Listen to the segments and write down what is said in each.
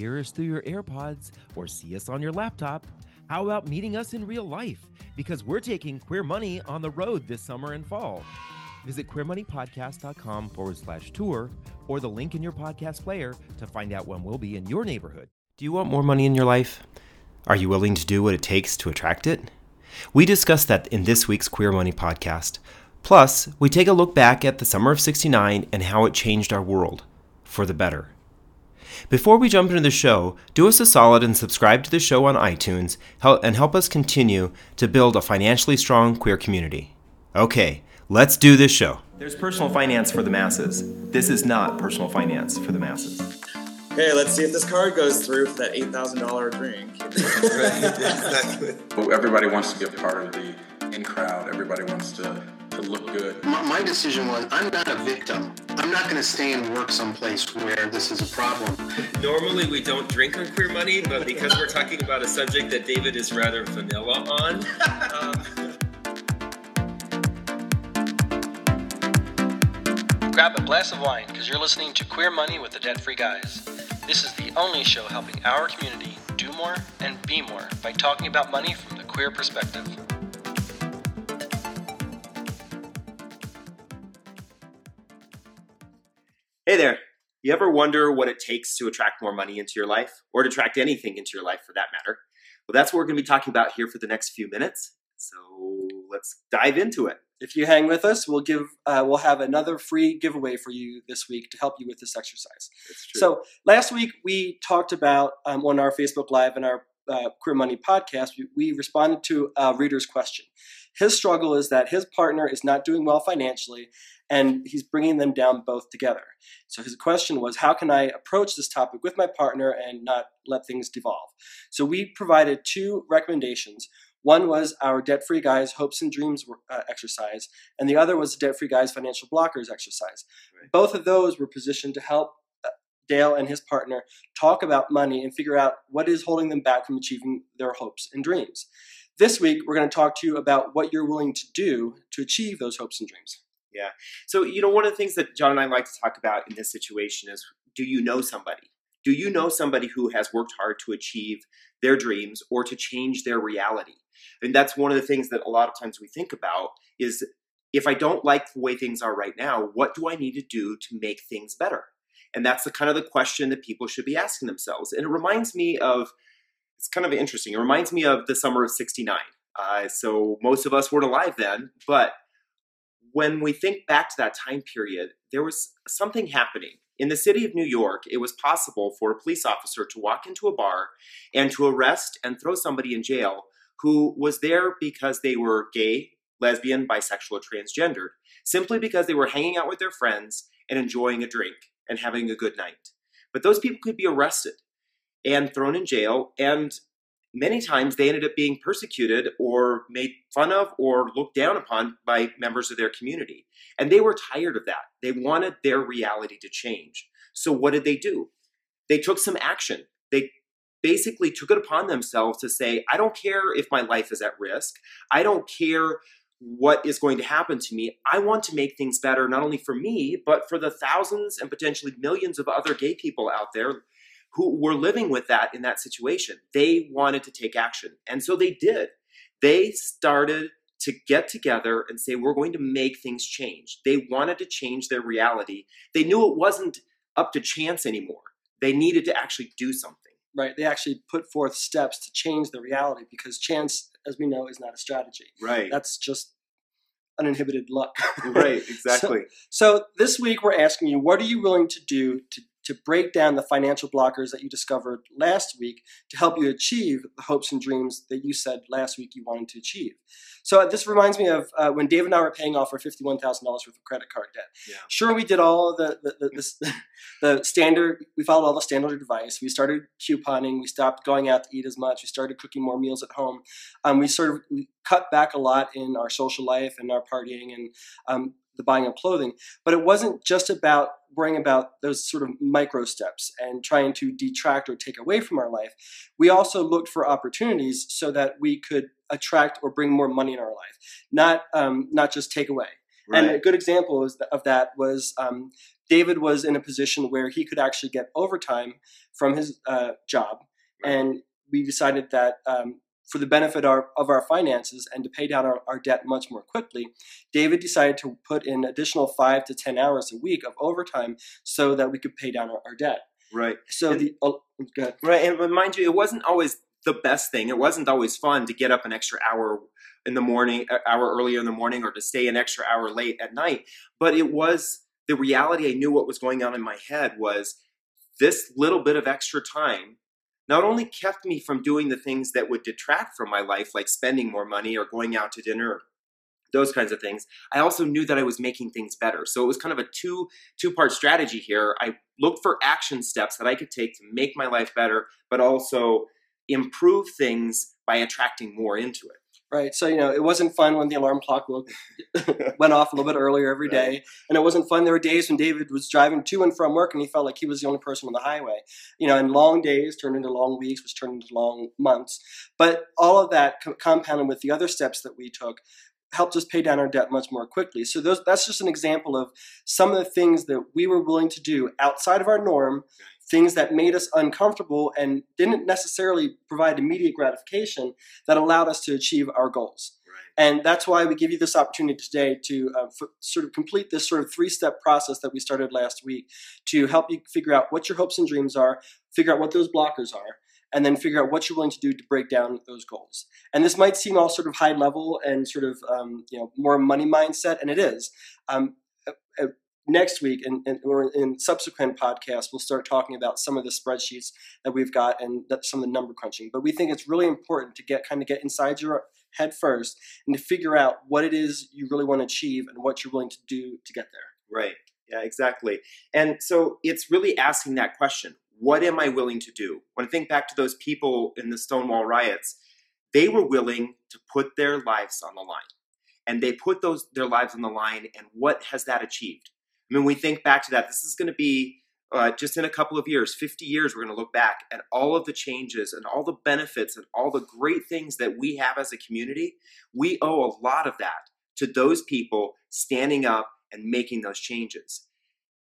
hear us through your AirPods or see us on your laptop, how about meeting us in real life? Because we're taking Queer Money on the road this summer and fall. Visit queermoneypodcast.com forward slash tour or the link in your podcast player to find out when we'll be in your neighborhood. Do you want more money in your life? Are you willing to do what it takes to attract it? We discuss that in this week's Queer Money podcast. Plus, we take a look back at the summer of 69 and how it changed our world for the better. Before we jump into the show, do us a solid and subscribe to the show on iTunes and help us continue to build a financially strong queer community. Okay, let's do this show. There's personal finance for the masses. This is not personal finance for the masses. Okay, let's see if this card goes through for that $8,000 drink. exactly. Everybody wants to be a part of the in crowd. Everybody wants to to look good. My, my decision was I'm not a victim. I'm not going to stay and work someplace where this is a problem. Normally we don't drink on queer money, but because we're talking about a subject that David is rather vanilla on. Um... Grab a glass of wine because you're listening to Queer Money with the Debt Free Guys. This is the only show helping our community do more and be more by talking about money from the queer perspective. Hey there. You ever wonder what it takes to attract more money into your life or to attract anything into your life for that matter? Well, that's what we're going to be talking about here for the next few minutes. So let's dive into it. If you hang with us, we'll give uh, we'll have another free giveaway for you this week to help you with this exercise. True. So last week we talked about um, on our Facebook Live and our uh, Queer Money podcast, we, we responded to a reader's question. His struggle is that his partner is not doing well financially, and he's bringing them down both together. So his question was, how can I approach this topic with my partner and not let things devolve? So we provided two recommendations. One was our Debt Free Guys Hopes and Dreams uh, exercise, and the other was the Debt Free Guys Financial Blockers exercise. Right. Both of those were positioned to help uh, Dale and his partner talk about money and figure out what is holding them back from achieving their hopes and dreams. This week, we're going to talk to you about what you're willing to do to achieve those hopes and dreams. Yeah. So, you know, one of the things that John and I like to talk about in this situation is do you know somebody? Do you know somebody who has worked hard to achieve their dreams or to change their reality? And that's one of the things that a lot of times we think about is if I don't like the way things are right now, what do I need to do to make things better? And that's the kind of the question that people should be asking themselves. And it reminds me of it's kind of interesting. It reminds me of the summer of 69. Uh, so most of us weren't alive then, but when we think back to that time period, there was something happening. In the city of New York, it was possible for a police officer to walk into a bar and to arrest and throw somebody in jail who was there because they were gay, lesbian, bisexual, or transgendered, simply because they were hanging out with their friends and enjoying a drink and having a good night. But those people could be arrested and thrown in jail, and many times they ended up being persecuted or made fun of or looked down upon by members of their community. And they were tired of that. They wanted their reality to change. So what did they do? They took some action. They basically took it upon themselves to say, I don't care if my life is at risk. I don't care what is going to happen to me. I want to make things better, not only for me, but for the thousands and potentially millions of other gay people out there who were living with that in that situation. They wanted to take action. And so they did. They started to get together and say, we're going to make things change. They wanted to change their reality. They knew it wasn't up to chance anymore. They needed to actually do something. Right. They actually put forth steps to change the reality because chance, as we know, is not a strategy. Right. That's just uninhibited luck. right, exactly. So, so, this week we're asking you, what are you willing to do to to break down the financial blockers that you discovered last week to help you achieve the hopes and dreams that you said last week you wanted to achieve. So this reminds me of uh, when Dave and I were paying off our fifty-one thousand dollars worth of credit card debt. Yeah. Sure, we did all the the, the, the, the standard. We followed all the standard advice. We started couponing. We stopped going out to eat as much. We started cooking more meals at home. Um, we sort of we cut back a lot in our social life and our partying and um, the buying of clothing. But it wasn't just about worrying about those sort of micro steps and trying to detract or take away from our life. We also looked for opportunities so that we could attract or bring more money in our life, not um, not just take away. And a good example of that was um, David was in a position where he could actually get overtime from his uh, job, Right. and we decided that um, for the benefit our, of our finances and to pay down our, our debt much more quickly, David decided to put in additional five to ten hours a week of overtime so that we could pay down our, our debt. right. So And- the oh. Right, and mind you, it wasn't always the best thing. It wasn't always fun to get up an extra hour in the morning, an hour earlier in the morning, or to stay an extra hour late at night. But it was the reality. I knew what was going on in my head was this little bit of extra time not only kept me from doing the things that would detract from my life, like spending more money or going out to dinner, those kinds of things. I also knew that I was making things better. So it was kind of a two two part strategy here. I looked for action steps that I could take to make my life better, but also improve things by attracting more into it. Right. So, you know, it wasn't fun when the alarm clock woke, went off a little bit earlier every day. And it wasn't fun. There were days when David was driving to and from work and he felt like he was the only person on the highway. You know, and long days turned into long weeks, which turned into long months. But all of that co- compounded with the other steps that we took helped us pay down our debt much more quickly. So those, that's just an example of some of the things that we were willing to do outside of our norm, things that made us uncomfortable and didn't necessarily provide immediate gratification that allowed us to achieve our goals. And that's why we give you this opportunity today to uh, f- sort of complete this sort of three step process that we started last week to help you figure out what your hopes and dreams are, figure out what those blockers are, and then figure out what you're willing to do to break down those goals. And this might seem all sort of high level and sort of um, you know more money mindset, and it is. Um, uh, uh, next week and, or in subsequent podcasts we'll start talking about some of the spreadsheets that we've got and some of the number crunching but we think it's really important to get kind of get inside your head first and to figure out what it is you really want to achieve and what you're willing to do to get there Right. Yeah, exactly. And so it's really asking that question what am I willing to do? When I think back to those people in the Stonewall riots, they were willing to put their lives on the line. And they put those their lives on the line, and what has that achieved? I mean, we think back to that. This is going to be uh, just in a couple of years, 50 years, we're going to look back at all of the changes and all the benefits and all the great things that we have as a community. We owe a lot of that to those people standing up and making those changes.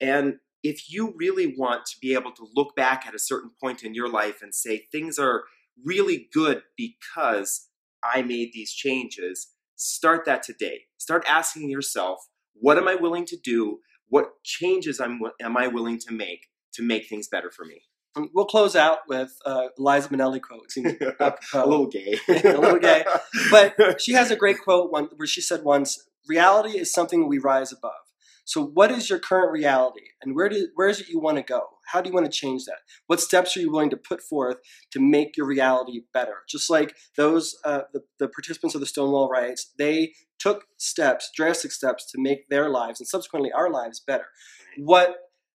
And if you really want to be able to look back at a certain point in your life and say things are really good because I made these changes, start that today. Start asking yourself, what am I willing to do? What changes I'm, am I willing to make to make things better for me? And we'll close out with uh, Liza Minnelli quote. A little gay. a little gay. But she has a great quote one, where she said once, reality is something we rise above. So what is your current reality and where do where is it you want to go? How do you want to change that? What steps are you willing to put forth to make your reality better? Just like those uh, the, the participants of the Stonewall riots, they took steps, drastic steps to make their lives and subsequently our lives better. What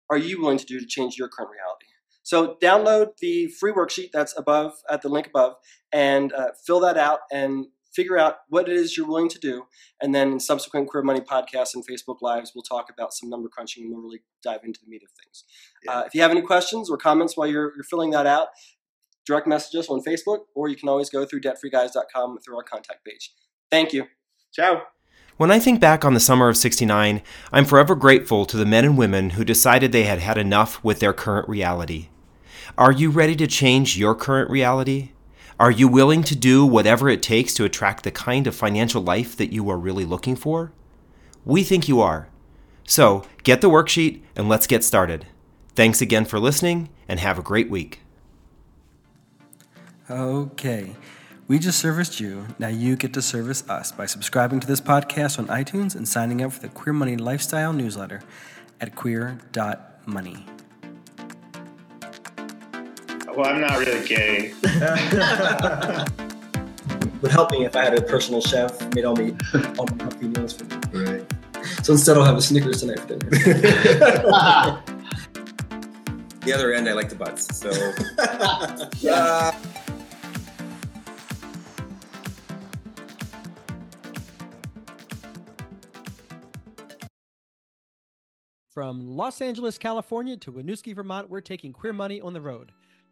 are you willing to do to change your current reality? So download the free worksheet that's above at the link above and uh, fill that out and figure out what it is you're willing to do. And then in subsequent Queer Money podcasts and Facebook Lives, we'll talk about some number crunching and we'll really dive into the meat of things. Yeah. Uh, if you have any questions or comments while you're, you're filling that out, direct message us on Facebook or you can always go through debtfreeguys.com through our contact page. Thank you. Ciao. When I think back on the summer of 69, I'm forever grateful to the men and women who decided they had had enough with their current reality. Are you ready to change your current reality? Are you willing to do whatever it takes to attract the kind of financial life that you are really looking for? We think you are. So, get the worksheet and let's get started. Thanks again for listening and have a great week. Okay. We just serviced you. Now you get to service us by subscribing to this podcast on iTunes and signing up for the Queer Money Lifestyle newsletter at queer.money. Well, I'm not really gay. Would help me if I had a personal chef made all me all my healthy meals for me. Right. So instead, I'll have a Snickers tonight for dinner. The other end, I like the butts. So. From Los Angeles, California to Winooski, Vermont, we're taking Queer Money on the road.